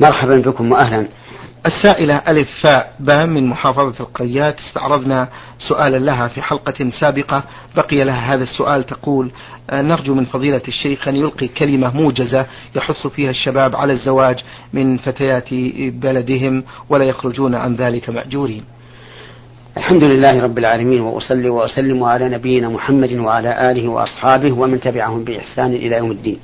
مرحبا بكم وأهلا. السائلة ألف فاء باء من محافظة القريات استعرضنا سؤالا لها في حلقة سابقة. بقي لها هذا السؤال تقول آه، نرجو من فضيلة الشيخ أن يلقي كلمة موجزة يحث فيها الشباب على الزواج من فتيات بلدهم ولا يخرجون عن ذلك مأجورين. الحمد لله رب العالمين وأصلي وأسلم على نبينا محمد وعلى آله وأصحابه ومن تبعهم بإحسان إلى يوم الدين.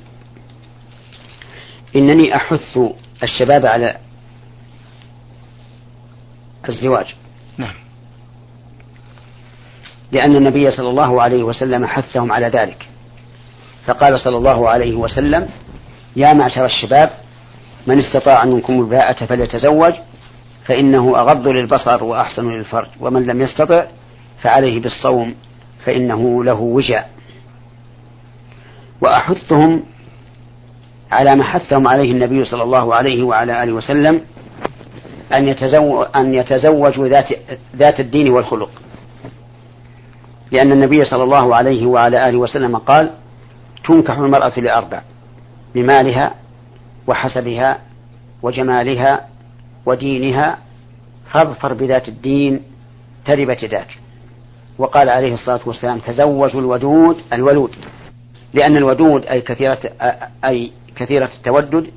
إنني أحث الشباب على الزواج. نعم. لأن النبي صلى الله عليه وسلم حثهم على ذلك. فقال صلى الله عليه وسلم يا معشر الشباب من استطاع منكم الباءة فليتزوج فإنه أغض للبصر وأحسن للفرج ومن لم يستطع فعليه بالصوم فإنه له وجاء وأحثهم على ما حثهم عليه النبي صلى الله عليه وعلى آله وسلم أن يتزوج أن يتزوجوا ذات ذات الدين والخلق. لأن النبي صلى الله عليه وعلى آله وسلم قال تنكح المرأة لأربع لمالها وحسبها وجمالها ودينها فاظفر بذات الدين تربت يداك وقال عليه الصلاة والسلام تزوجوا الودود الولود. لأن الودود أي كثيرة أي كثيرة التودد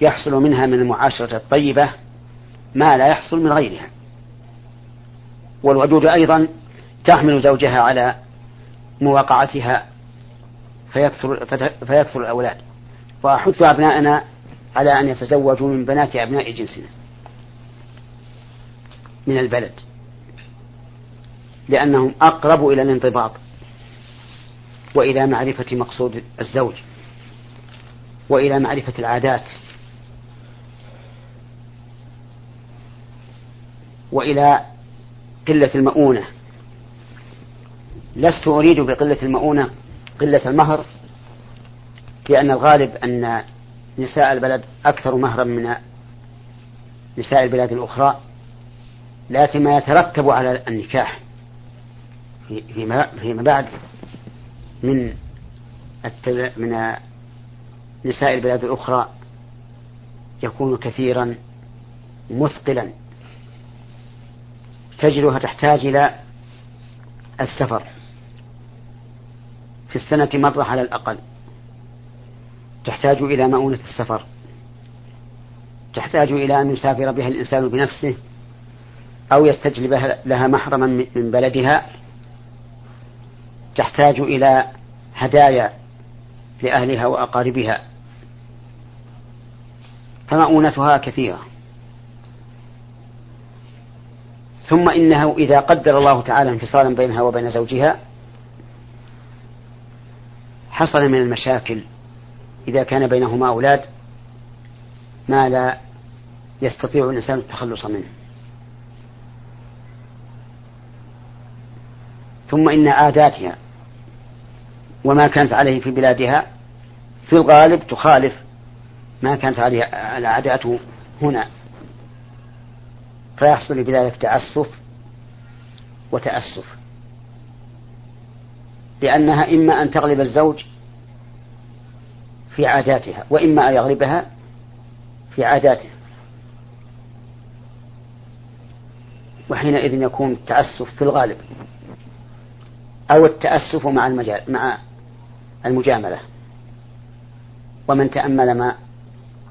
يحصل منها من المعاشرة الطيبة ما لا يحصل من غيرها. والودود أيضا تحمل زوجها على مواقعتها فيكثر, فيكثر الأولاد. وأحث أبناءنا على أن يتزوجوا من بنات أبناء جنسنا من البلد لأنهم أقرب إلى الانضباط. وإلى معرفة مقصود الزوج وإلى معرفة العادات وإلى قلة المؤونة. لست أريد بقلة المؤونة قلة المهر لأن الغالب أن نساء البلد أكثر مهرا من نساء البلاد الأخرى لكن ما يترتب على النكاح فيما فيما بعد. من من نساء البلاد الأخرى يكون كثيرا مثقلا. تجدها تحتاج إلى السفر في السنة مرة على الأقل. تحتاج إلى مؤونة السفر. تحتاج إلى أن يسافر بها الإنسان بنفسه أو يستجلب لها محرما من بلدها. تحتاج إلى هدايا لأهلها وأقاربها. فمؤونتها كثيرة. ثم إنه إذا قدر الله تعالى انفصالا بينها وبين زوجها حصل من المشاكل. إذا كان بينهما أولاد ما لا يستطيع الإنسان التخلص منه. ثم إن عاداتها وما كانت عليه في بلادها في الغالب تخالف ما كانت عليه عاداته هنا. فيحصل بذلك تعسف وتأسف. لأنها إما أن تغلب الزوج في عاداتها وإما أن يغلبها في عاداته وحينئذ يكون التأسف في الغالب أو التأسف مع المجال مع المجاملة. ومن تأمل ما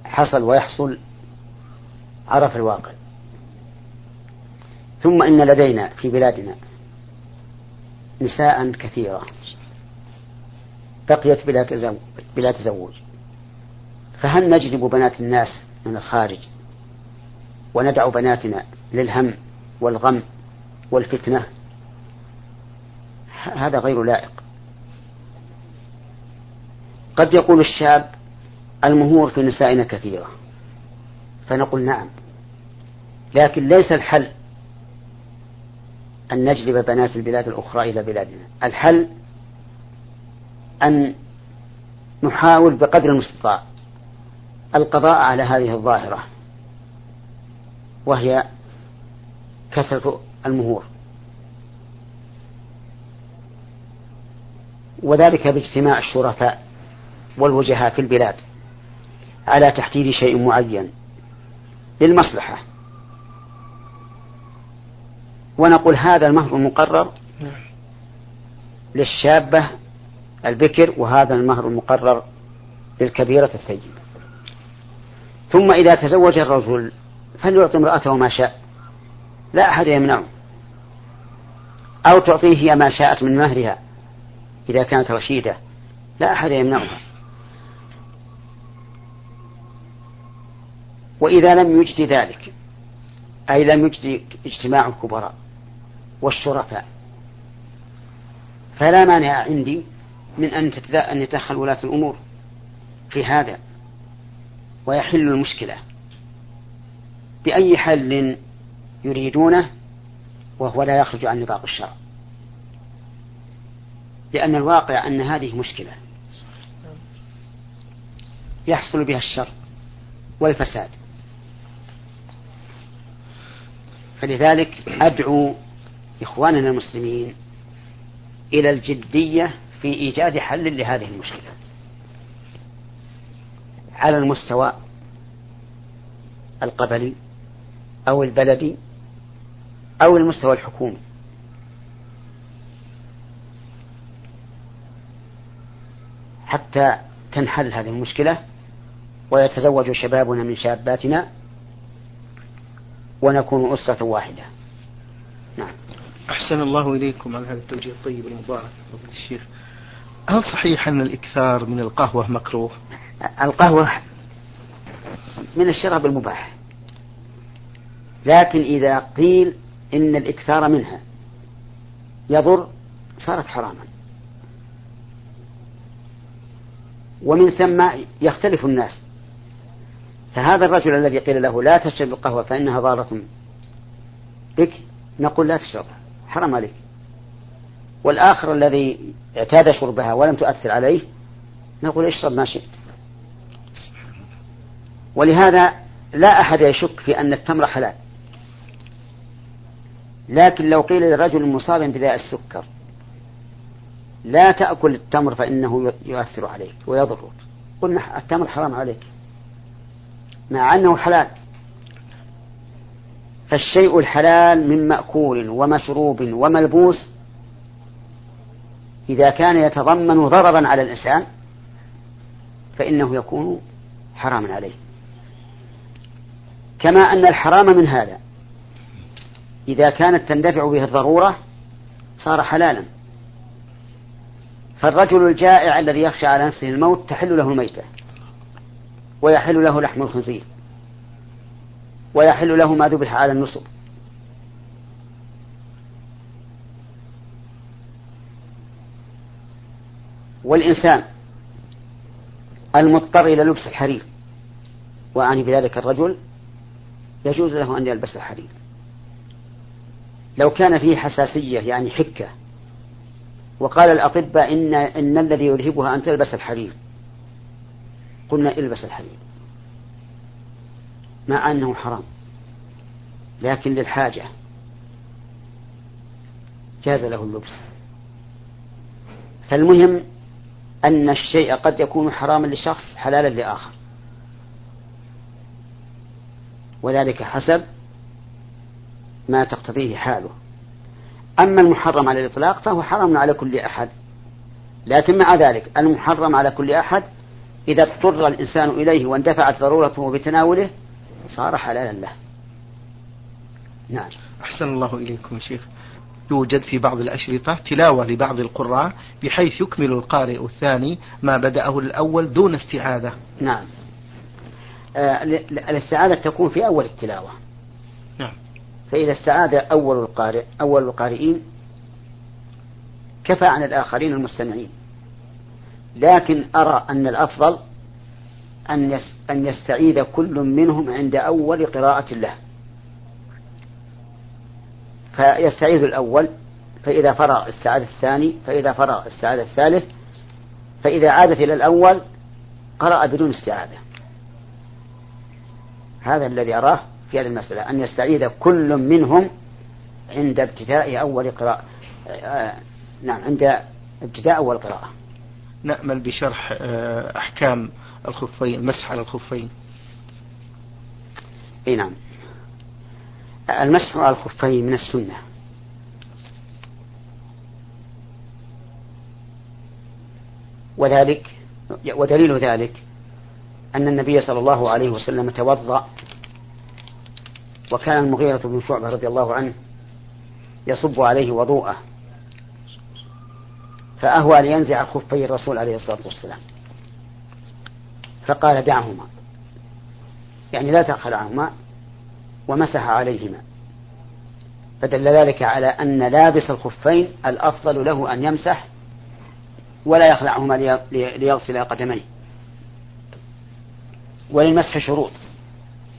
حصل ويحصل عرف الواقع. ثم إن لدينا في بلادنا نساء كثيرة. بقيت بلا تزوج, بلا تزوج. فهل نجلب بنات الناس من الخارج؟ وندع بناتنا للهم والغم والفتنة؟ هذا غير لائق. قد يقول الشاب المهور في نسائنا كثيرة. فنقول نعم. لكن ليس الحل أن نجلب بنات البلاد الأخرى إلى بلادنا. الحل أن نحاول بقدر المستطاع القضاء على هذه الظاهرة وهي كثرة المهور. وذلك باجتماع الشرفاء. والوجهاء في البلاد على تحديد شيء معين للمصلحة. ونقول هذا المهر المقرر. للشابة البكر وهذا المهر المقرر للكبيرة الثيبة. ثم إذا تزوج الرجل فليعطي امرأته ما شاء لا أحد يمنعه. أو تعطيه هي ما شاءت من مهرها إذا كانت رشيدة لا أحد يمنعها. وإذا لم يجد ذلك أي لم يجد اجتماع الكبراء والشرفاء فلا مانع عندي من أن أن يتدخل ولاة الأمور في هذا ويحل المشكلة بأي حل يريدونه وهو لا يخرج عن نطاق الشرع. لأن الواقع أن هذه مشكلة يحصل بها الشر والفساد. فلذلك أدعو إخواننا المسلمين إلى الجدية في إيجاد حل لهذه المشكلة على المستوى القبلي أو البلدي أو المستوى الحكومي. حتى تنحل هذه المشكلة ويتزوج شبابنا من شاباتنا ونكون أسرة واحدة. نعم. أحسن الله إليكم على هذا التوجيه الطيب المبارك فضل الشيخ. هل صحيح أن الإكثار من القهوة مكروه؟ القهوة من الشراب المباح. لكن إذا قيل إن الإكثار منها يضر صارت حراما. ومن ثم يختلف الناس. فهذا الرجل الذي قيل له لا تشرب القهوة فإنها ضارة بك نقول لا تشربها حرام عليك. والآخر الذي اعتاد شربها ولم تؤثر عليه نقول اشرب ما شئت. ولهذا لا أحد يشك في أن التمر حلال. لكن لو قيل لرجل مصاب بداء السكر لا تأكل التمر فإنه يؤثر عليك ويضرك. قلنا التمر حرام عليك. مع أنه حلال. فالشيء الحلال من مأكول ومشروب وملبوس إذا كان يتضمن ضررا على الإنسان فإنه يكون حراما عليه. كما أن الحرام من هذا. إذا كانت تندفع به الضرورة صار حلالا. فالرجل الجائع الذي يخشى على نفسه الموت تحل له الميتة. ويحل له لحم الخنزير. ويحل له ما ذبح على النصب. والإنسان المضطر إلى لبس الحرير وأعني بذلك الرجل يجوز له أن يلبس الحرير. لو كان فيه حساسية يعني حكة وقال الأطباء إن, إن الذي يذهبها أن تلبس الحرير قلنا البس الحرير مع أنه حرام لكن للحاجة جاز له اللبس. فالمهم أن الشيء قد يكون حراما لشخص حلالا لآخر. وذلك حسب ما تقتضيه حاله. أما المحرم على الإطلاق فهو حرام على كل أحد. لكن مع ذلك المحرم على كل أحد إذا اضطر الإنسان إليه واندفعت ضرورته بتناوله صار حلالا له. نعم. أحسن الله إليكم شيخ. يوجد في بعض الأشرطة تلاوة لبعض القراء بحيث يكمل القارئ الثاني ما بدأه الأول دون استعاذة. نعم. آه الاستعاذة تكون في أول التلاوة. نعم. فإذا استعاذ أول القارئ أول القارئين كفى عن الآخرين المستمعين. لكن أرى أن الأفضل أن يستعيذ كل منهم عند أول قراءة له. فيستعيذ الأول فإذا فرغ استعاذ الثاني فإذا فرغ استعاذ الثالث فإذا عادت إلى الأول قرأ بدون استعاذة. هذا الذي أراه في هذه المسألة أن يستعيذ كل منهم عند ابتداء أول قراءة آه نعم عند ابتداء أول قراءة. نأمل بشرح آه، أحكام الخفين المسح على الخفين. أي نعم. المسح على الخفين من السنة. وذلك ودليل ذلك أن النبي صلى الله عليه وسلم توضأ وكان المغيرة بن شعبة رضي الله عنه يصب عليه وضوءه. فأهوى لينزع خفي الرسول عليه الصلاة والسلام. فقال دعهما. يعني لا تخلعهما ومسح عليهما. فدل ذلك على أن لابس الخفين الأفضل له أن يمسح ولا يخلعهما ليغسل قدميه. وللمسح شروط.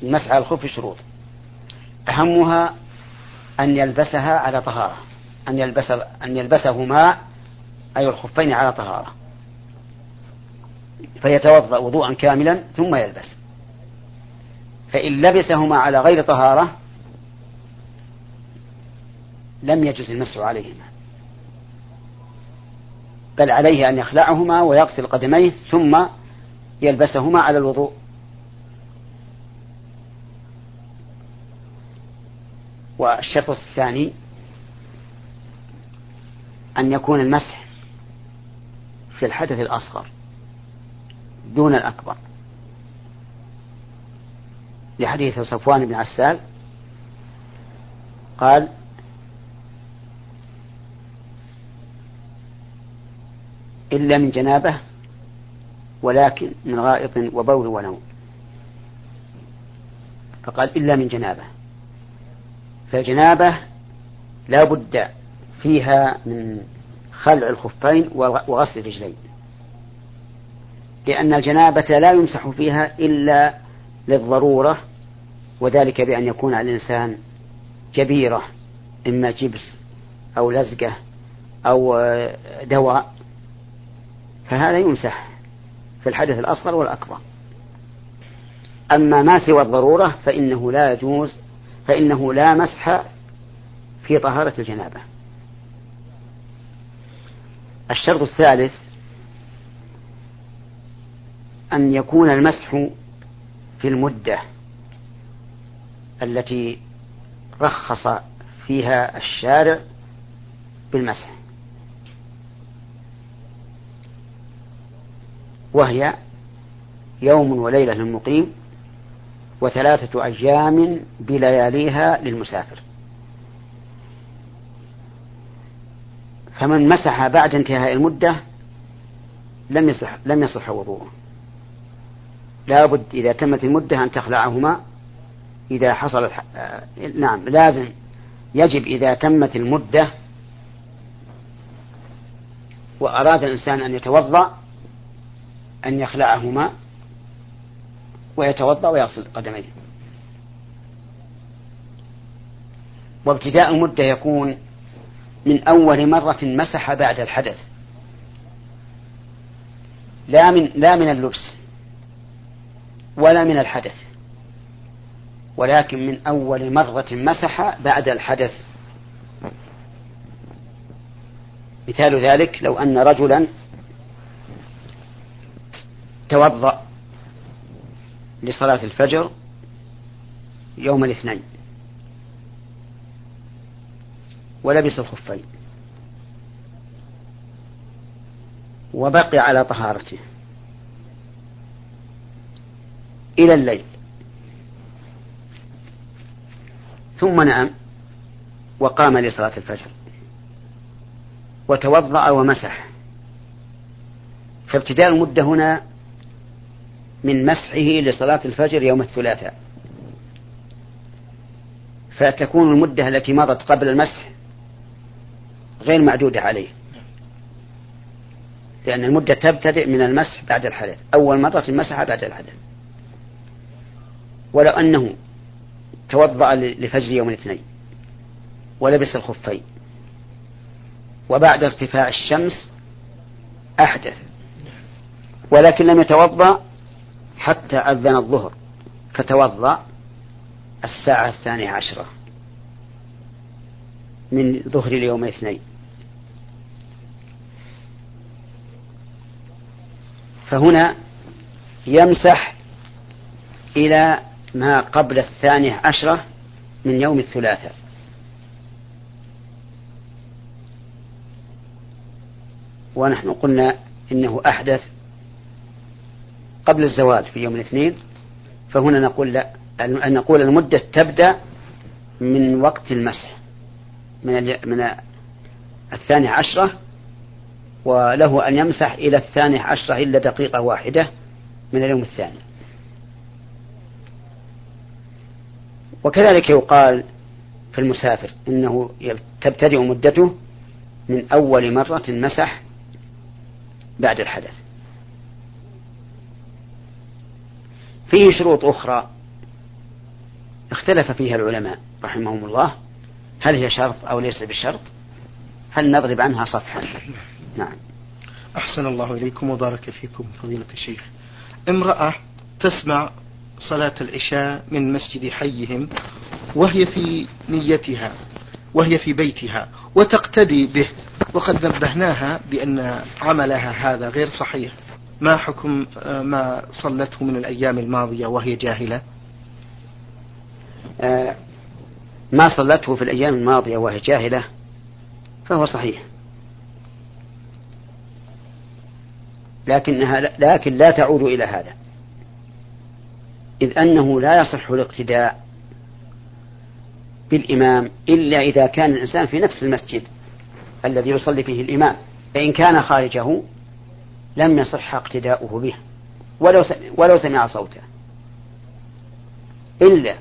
المسح على الخف شروط. أهمها أن يلبسها على طهارة. أن يلبس أن يلبسهما أي الخفين على طهارة. فيتوضأ وضوءا كاملا ثم يلبس. فإن لبسهما على غير طهارة لم يجز المسح عليهما. بل عليه أن يخلعهما ويغسل قدميه ثم يلبسهما على الوضوء. والشرط الثاني أن يكون المسح في الحدث الأصغر دون الأكبر. لحديث صفوان بن عسال قال إلا من جنابة ولكن من غائط وبول ونوم. فقال إلا من جنابة. فالجنابة لا بد فيها من خلع الخفين وغسل الرجلين. لأن الجنابة لا يمسح فيها إلا للضرورة وذلك بأن يكون على الإنسان جبيرة إما جبس أو لزقة أو دواء. فهذا يمسح في الحدث الأصغر والأكبر. أما ما سوى الضرورة فإنه لا يجوز فإنه لا مسح في طهارة الجنابة. الشرط الثالث أن يكون المسح في المدة التي رخص فيها الشارع بالمسح. وهي يوم وليلة للمقيم وثلاثة أيام بلياليها للمسافر. فمن مسح بعد انتهاء المدة لم يصح لم يصح وضوءه لابد إذا تمت المدة أن تخلعهما إذا حصل. آه، نعم لازم يجب إذا تمت المدة وأراد الإنسان أن يتوضأ أن يخلعهما ويتوضأ ويغسل قدميه وابتداء المدة يكون من أول مرة مسح بعد الحدث. لا من لا من اللبس ولا من الحدث. ولكن من أول مرة مسح بعد الحدث. مثال ذلك لو أن رجلا توضأ لصلاة الفجر يوم الاثنين. ولبس الخفين. وبقي على طهارته. إلى الليل. ثم نام وقام لصلاة الفجر. وتوضأ ومسح. فابتداء المدة هنا من مسحه لصلاة الفجر يوم الثلاثاء. فتكون المدة التي مضت قبل المسح غير معدودة عليه. لأن المدة تبتدئ من المسح بعد الحدث. أول مرة مسح بعد الحدث. ولو أنه توضأ لفجر يوم الاثنين ولبس الخفين وبعد ارتفاع الشمس أحدث. ولكن لم يتوضأ حتى أذن الظهر فتوضأ الساعة الثانية عشرة من ظهر اليوم الاثنين. فهنا يمسح إلى ما قبل الثانية عشرة من يوم الثلاثاء. ونحن قلنا إنه أحدث قبل الزوال في يوم الاثنين فهنا نقول لا أن نقول المدة تبدأ من وقت المسح من من الثانية عشرة وله أن يمسح إلى الثانية عشرة إلا دقيقة واحدة من اليوم الثاني. وكذلك يقال في المسافر إنه تبتدئ مدته من أول مرة مسح بعد الحدث. فيه شروط أخرى اختلف فيها العلماء رحمهم الله. هل هي شرط أو ليس بشرط؟ هل نضرب عنها صفحا؟ نعم. أحسن الله إليكم وبارك فيكم فضيلة الشيخ. امرأة تسمع صلاة العشاء من مسجد حيهم وهي في نيتها وهي في بيتها وتقتدي به وقد نبهناها بأن عملها هذا غير صحيح. ما حكم ما صلته من الأيام الماضية وهي جاهلة؟ آه ما صلته في الأيام الماضية وهي جاهلة فهو صحيح. لكنها لكن لا تعود إلى هذا. إذ أنه لا يصح الاقتداء بالإمام إلا إذا كان الإنسان في نفس المسجد الذي يصلي فيه الإمام. فإن كان خارجه لم يصح اقتداؤه به ولو ولو سمع صوته. إلا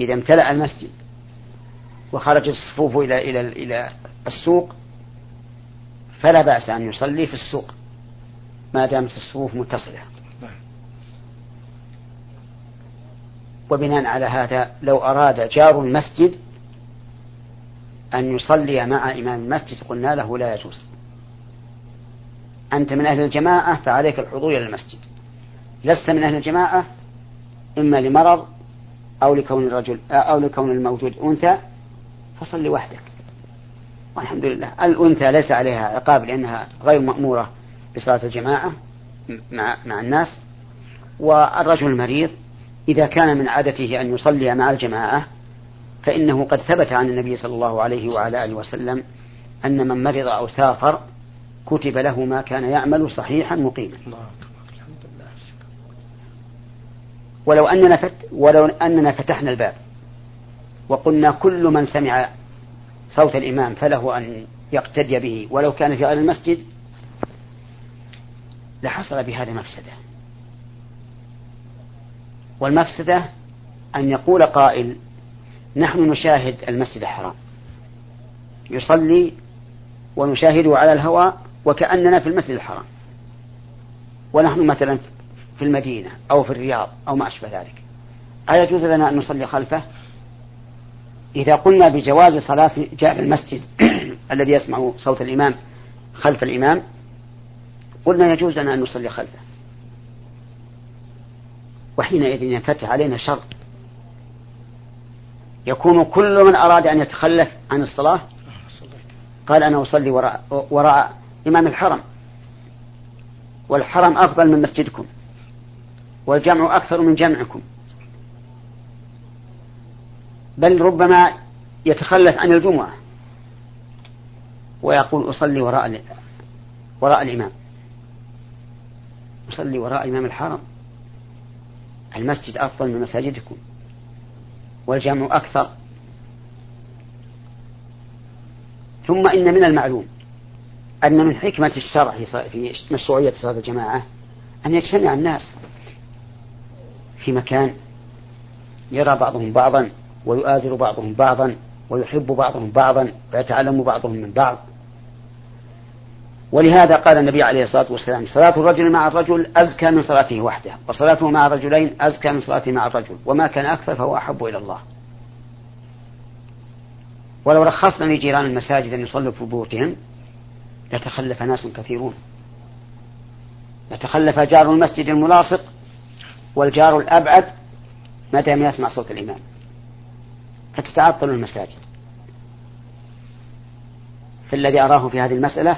إذا امتلأ المسجد وخرجت الصفوف إلى إلى إلى السوق فلا بأس أن يصلي في السوق. ما دامت الصفوف متصلة. وبناء على هذا لو أراد جار المسجد أن يصلي مع إمام المسجد قلنا له لا يجوز. أنت من أهل الجماعة فعليك الحضور إلى المسجد. لست من أهل الجماعة إما لمرض أو لكون الرجل أو لكون الموجود أنثى فصلي وحدك والحمد لله. الأنثى ليس عليها عقاب لأنها غير مأمورة. بصلاة الجماعة مع مع الناس والرجل المريض إذا كان من عادته أن يصلي مع الجماعة فإنه قد ثبت عن النبي صلى الله عليه وعلى آله وسلم أن من مرض أو سافر كتب له ما كان يعمل صحيحا مقيما. ولو أننا فت ولو أننا فتحنا الباب وقلنا كل من سمع صوت الإمام فله أن يقتدي به ولو كان في غير المسجد لحصل بهذا مفسدة. والمفسدة أن يقول قائل نحن نشاهد المسجد الحرام. يصلي ونشاهده على الهواء وكأننا في المسجد الحرام. ونحن مثلا في المدينة أو في الرياض أو ما أشبه ذلك. أيجوز لنا أن نصلي خلفه؟ إذا قلنا بجواز صلاة جاء المسجد الذي يسمع صوت الإمام خلف الإمام قلنا يجوز لنا أن نصلي خلفه. وحينئذ ينفتح علينا شر. يكون كل من أراد أن يتخلف عن الصلاة قال أنا أصلي وراء, وراء إمام الحرم. والحرم أفضل من مسجدكم. والجمع أكثر من جمعكم. بل ربما يتخلف عن الجمعة. ويقول أصلي وراء وراء الإمام. أصلي وراء إمام الحرم. المسجد أفضل من مساجدكم. والجمع أكثر. ثم إن من المعلوم أن من حكمة الشرع في مشروعية صلاة الجماعة أن يجتمع الناس في مكان يرى بعضهم بعضا ويؤازر بعضهم بعضا ويحب بعضهم بعضا ويتعلم بعضهم من بعض. ولهذا قال النبي عليه الصلاة والسلام صلاة الرجل مع الرجل أزكى من صلاته وحده وصلاته مع الرجلين أزكى من صلاته مع الرجل وما كان أكثر فهو أحب إلى الله. ولو رخصنا لجيران المساجد أن يصلوا في بيوتهم لتخلف ناس كثيرون. لتخلف جار المسجد الملاصق والجار الأبعد ما دام يسمع صوت الإمام. فتتعطل المساجد. فالذي أراه في هذه المسألة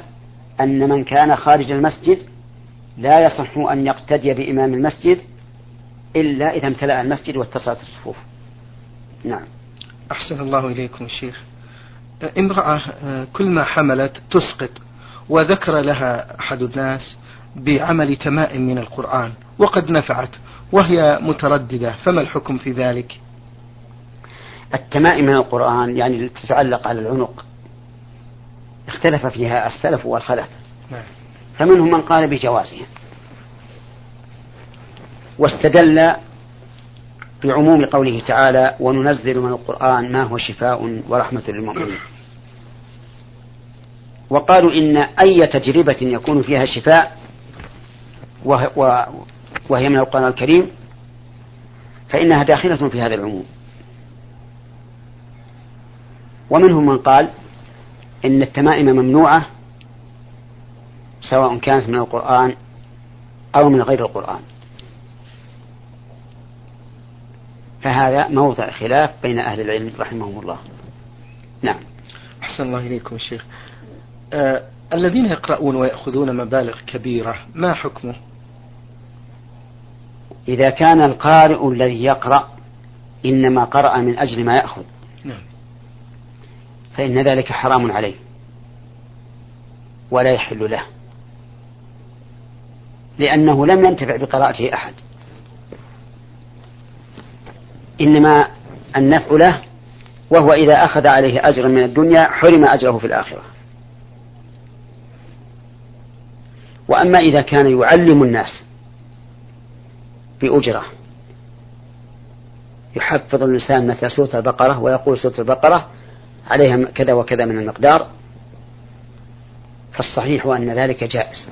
أن من كان خارج المسجد لا يصح أن يقتدي بإمام المسجد إلا إذا امتلأ المسجد واتصلت الصفوف. نعم. أحسن الله إليكم الشيخ. امرأة كل ما حملت تسقط وذكر لها أحد الناس بعمل تمائم من القرآن وقد نفعت وهي مترددة فما الحكم في ذلك؟ التمائم من القرآن يعني تتعلق على العنق. اختلف فيها السلف والخلف. نعم. فمنهم من قال بجوازها واستدل بعموم قوله تعالى وننزل من القرآن ما هو شفاء ورحمة للمؤمنين. وقالوا إن أي تجربة يكون فيها شفاء وهي من القرآن الكريم فإنها داخلة في هذا العموم. ومنهم من قال إن التمائم ممنوعة سواء كانت من القرآن أو من غير القرآن. فهذا موضع خلاف بين أهل العلم رحمهم الله. نعم. أحسن الله إليكم الشيخ. آه الذين يقرؤون ويأخذون مبالغ كبيرة ما حكمه؟ إذا كان القارئ الذي يقرأ إنما قرأ من أجل ما يأخذ. فإن ذلك حرام عليه ولا يحل له لأنه لم ينتفع بقراءته أحد. إنما النفع له وهو إذا أخذ عليه أجرا من الدنيا حرم أجره في الآخرة. وأما إذا كان يعلم الناس بأجرة يحفظ الإنسان مثل سورة البقرة ويقول سورة البقرة عليها كذا وكذا من المقدار فالصحيح أن ذلك جائز.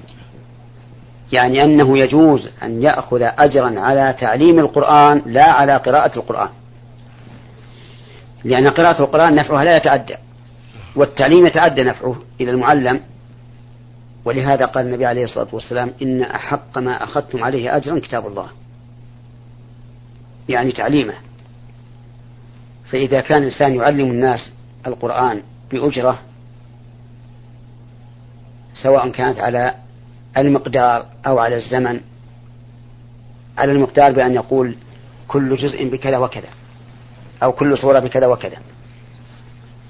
يعني أنه يجوز أن يأخذ أجرا على تعليم القرآن لا على قراءة القرآن. لأن قراءة القرآن نفعها لا يتعدى والتعليم يتعدى نفعه إلى المعلم. ولهذا قال النبي عليه الصلاة والسلام إن أحق ما أخذتم عليه أجرا كتاب الله. يعني تعليمه. فإذا كان الإنسان يعلم الناس القرآن بأجرة سواء كانت على المقدار أو على الزمن على المقدار بأن يقول كل جزء بكذا وكذا أو كل صورة بكذا وكذا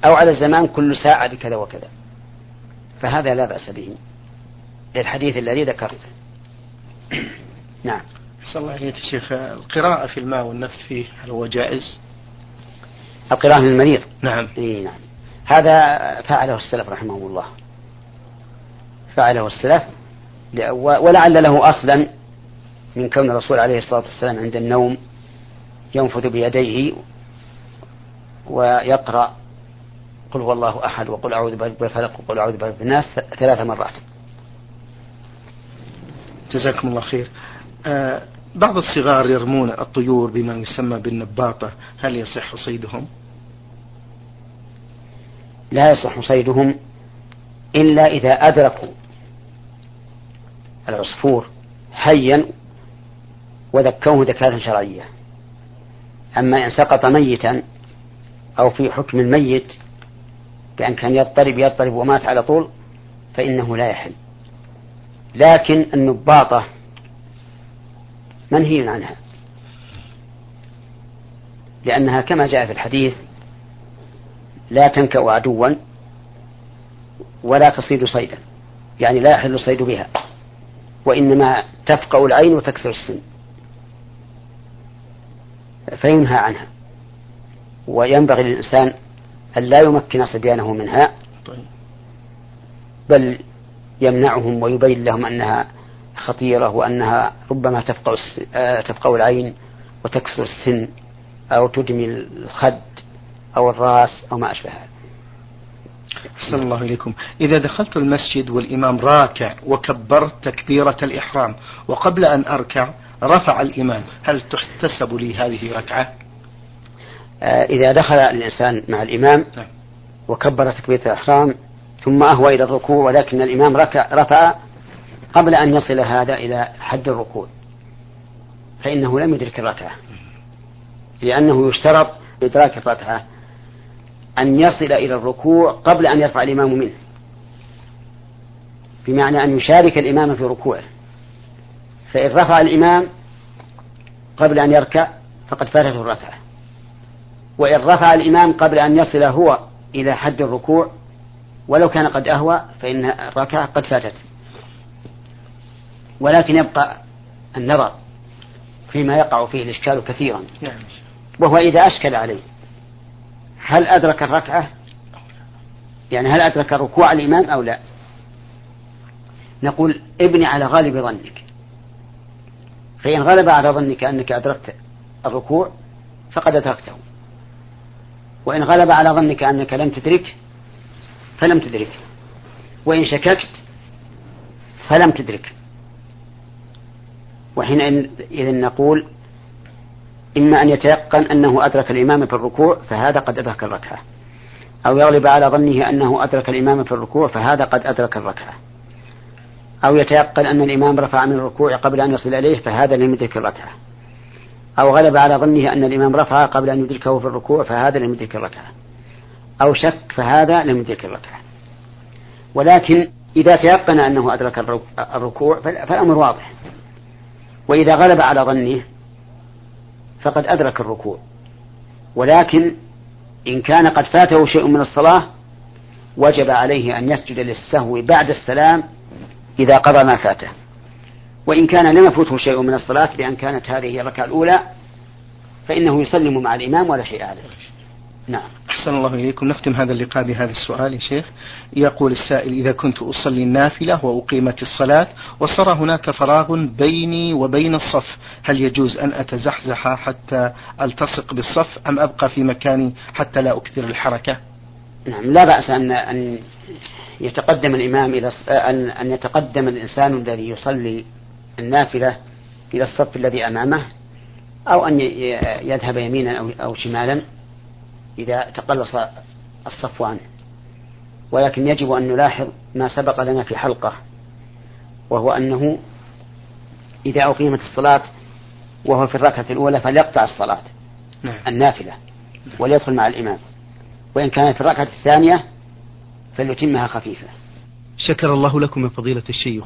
أو على الزمان كل ساعة بكذا وكذا. فهذا لا بأس به للحديث الذي ذكرته. نعم. صلى الله عليه الشيخ القراءة في الماء والنفث فيه هل هو جائز؟ القراءة للمريض نعم. إي نعم. هذا فعله السلف رحمه الله. فعله السلف ولعل له أصلا من كون الرسول عليه الصلاة والسلام عند النوم ينفث بيديه ويقرأ قل هو الله أحد وقل أعوذ برب الفلق وقل أعوذ برب الناس ثلاث مرات. جزاكم الله خير. آه بعض الصغار يرمون الطيور بما يسمى بالنباطة هل يصح صيدهم؟ لا يصح صيدهم إلا إذا أدركوا العصفور حيا وذكوه ذكاة شرعية. أما إن سقط ميتا أو في حكم الميت بأن كان يضطرب يضطرب ومات على طول فإنه لا يحل. لكن النباطة منهي عنها. لأنها كما جاء في الحديث لا تنكأ عدوا ولا تصيد صيدا. يعني لا يحل الصيد بها. وإنما تفقأ العين وتكسر السن. فينهى عنها. وينبغي للإنسان أن لا يمكن صبيانه منها بل يمنعهم ويبين لهم أنها خطيرة وأنها ربما آه، تفقأ العين وتكسر السن أو تدمي الخد أو الرأس أو ما أشبه هذا أحسن الله إليكم. إذا دخلت المسجد والإمام راكع وكبرت تكبيرة الإحرام وقبل أن أركع رفع الإمام هل تحتسب لي هذه ركعة آه، إذا دخل الإنسان مع الإمام نعم. وكبر تكبيرة الإحرام ثم أهوى إلى الركوع ولكن الإمام ركع رفع قبل أن يصل هذا إلى حد الركوع فإنه لم يدرك الركعة لأنه يشترط إدراك الركعة أن يصل إلى الركوع قبل أن يرفع الإمام منه بمعنى أن يشارك الإمام في ركوعه فإن رفع الإمام قبل أن يركع فقد فاتته الركعة وإن رفع الإمام قبل أن يصل هو إلى حد الركوع ولو كان قد أهوى فإن الركعة قد فاتت. ولكن يبقى النظر فيما يقع فيه الإشكال كثيرا. نعم. وهو إذا أشكل عليه هل أدرك الركعة؟ يعني هل أدرك ركوع الإمام أو لا؟ نقول ابني على غالب ظنك. فإن غلب على ظنك أنك أدركت الركوع فقد أدركته. وإن غلب على ظنك أنك لم تدرك فلم تدرك وإن شككت فلم تدرك وحينئذ نقول إما أن يتيقن أنه أدرك الإمام في الركوع فهذا قد أدرك الركعة أو يغلب على ظنه أنه أدرك الإمام في الركوع فهذا قد أدرك الركعة أو يتيقن أن الإمام رفع من الركوع قبل أن يصل إليه فهذا لم يدرك الركعة أو غلب على ظنه أن الإمام رفع قبل أن يدركه في الركوع فهذا لم يدرك الركعة أو شك فهذا لم يدرك الركعة ولكن إذا تيقن أنه أدرك الركوع فالأمر واضح. وإذا غلب على ظنه فقد أدرك الركوع. ولكن إن كان قد فاته شيء من الصلاة وجب عليه أن يسجد للسهو بعد السلام إذا قضى ما فاته. وإن كان لم يفوته شيء من الصلاة بأن كانت هذه الركعة الأولى فإنه يسلم مع الإمام ولا شيء عليه. نعم. أحسن الله إليكم. نختم هذا اللقاء بهذا السؤال يا شيخ. يقول السائل إذا كنت أصلي النافلة وأقيمت الصلاة وصار هناك فراغ بيني وبين الصف هل يجوز أن أتزحزح حتى ألتصق بالصف أم أبقى في مكاني حتى لا أكثر الحركة؟ نعم لا بأس أن أن يتقدم الإمام إلى أن أن يتقدم الإنسان الذي يصلي النافلة إلى الصف الذي أمامه أو أن يذهب يمينا أو أو شمالا. إذا تقلص الصف عنه. ولكن يجب أن نلاحظ ما سبق لنا في حلقة وهو أنه إذا أقيمت الصلاة وهو في الركعة الأولى فليقطع الصلاة نعم. النافلة وليدخل مع الإمام. وإن كان في الركعة الثانية فليتمها خفيفة. شكر الله لكم من فضيلة الشيخ.